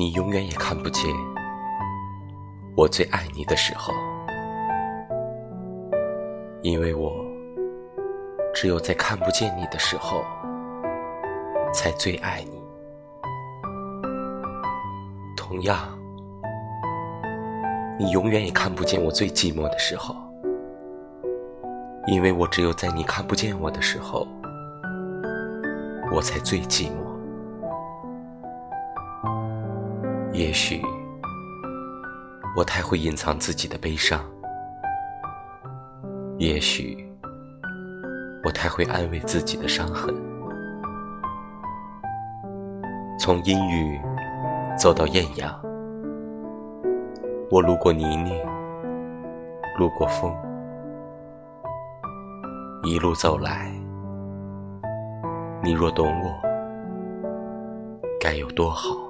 你永远也看不见我最爱你的时候，因为我只有在看不见你的时候，才最爱你。同样，你永远也看不见我最寂寞的时候，因为我只有在你看不见我的时候，我才最寂寞。也许我太会隐藏自己的悲伤，也许我太会安慰自己的伤痕。从阴雨走到艳阳，我路过泥泞，路过风，一路走来，你若懂我，该有多好。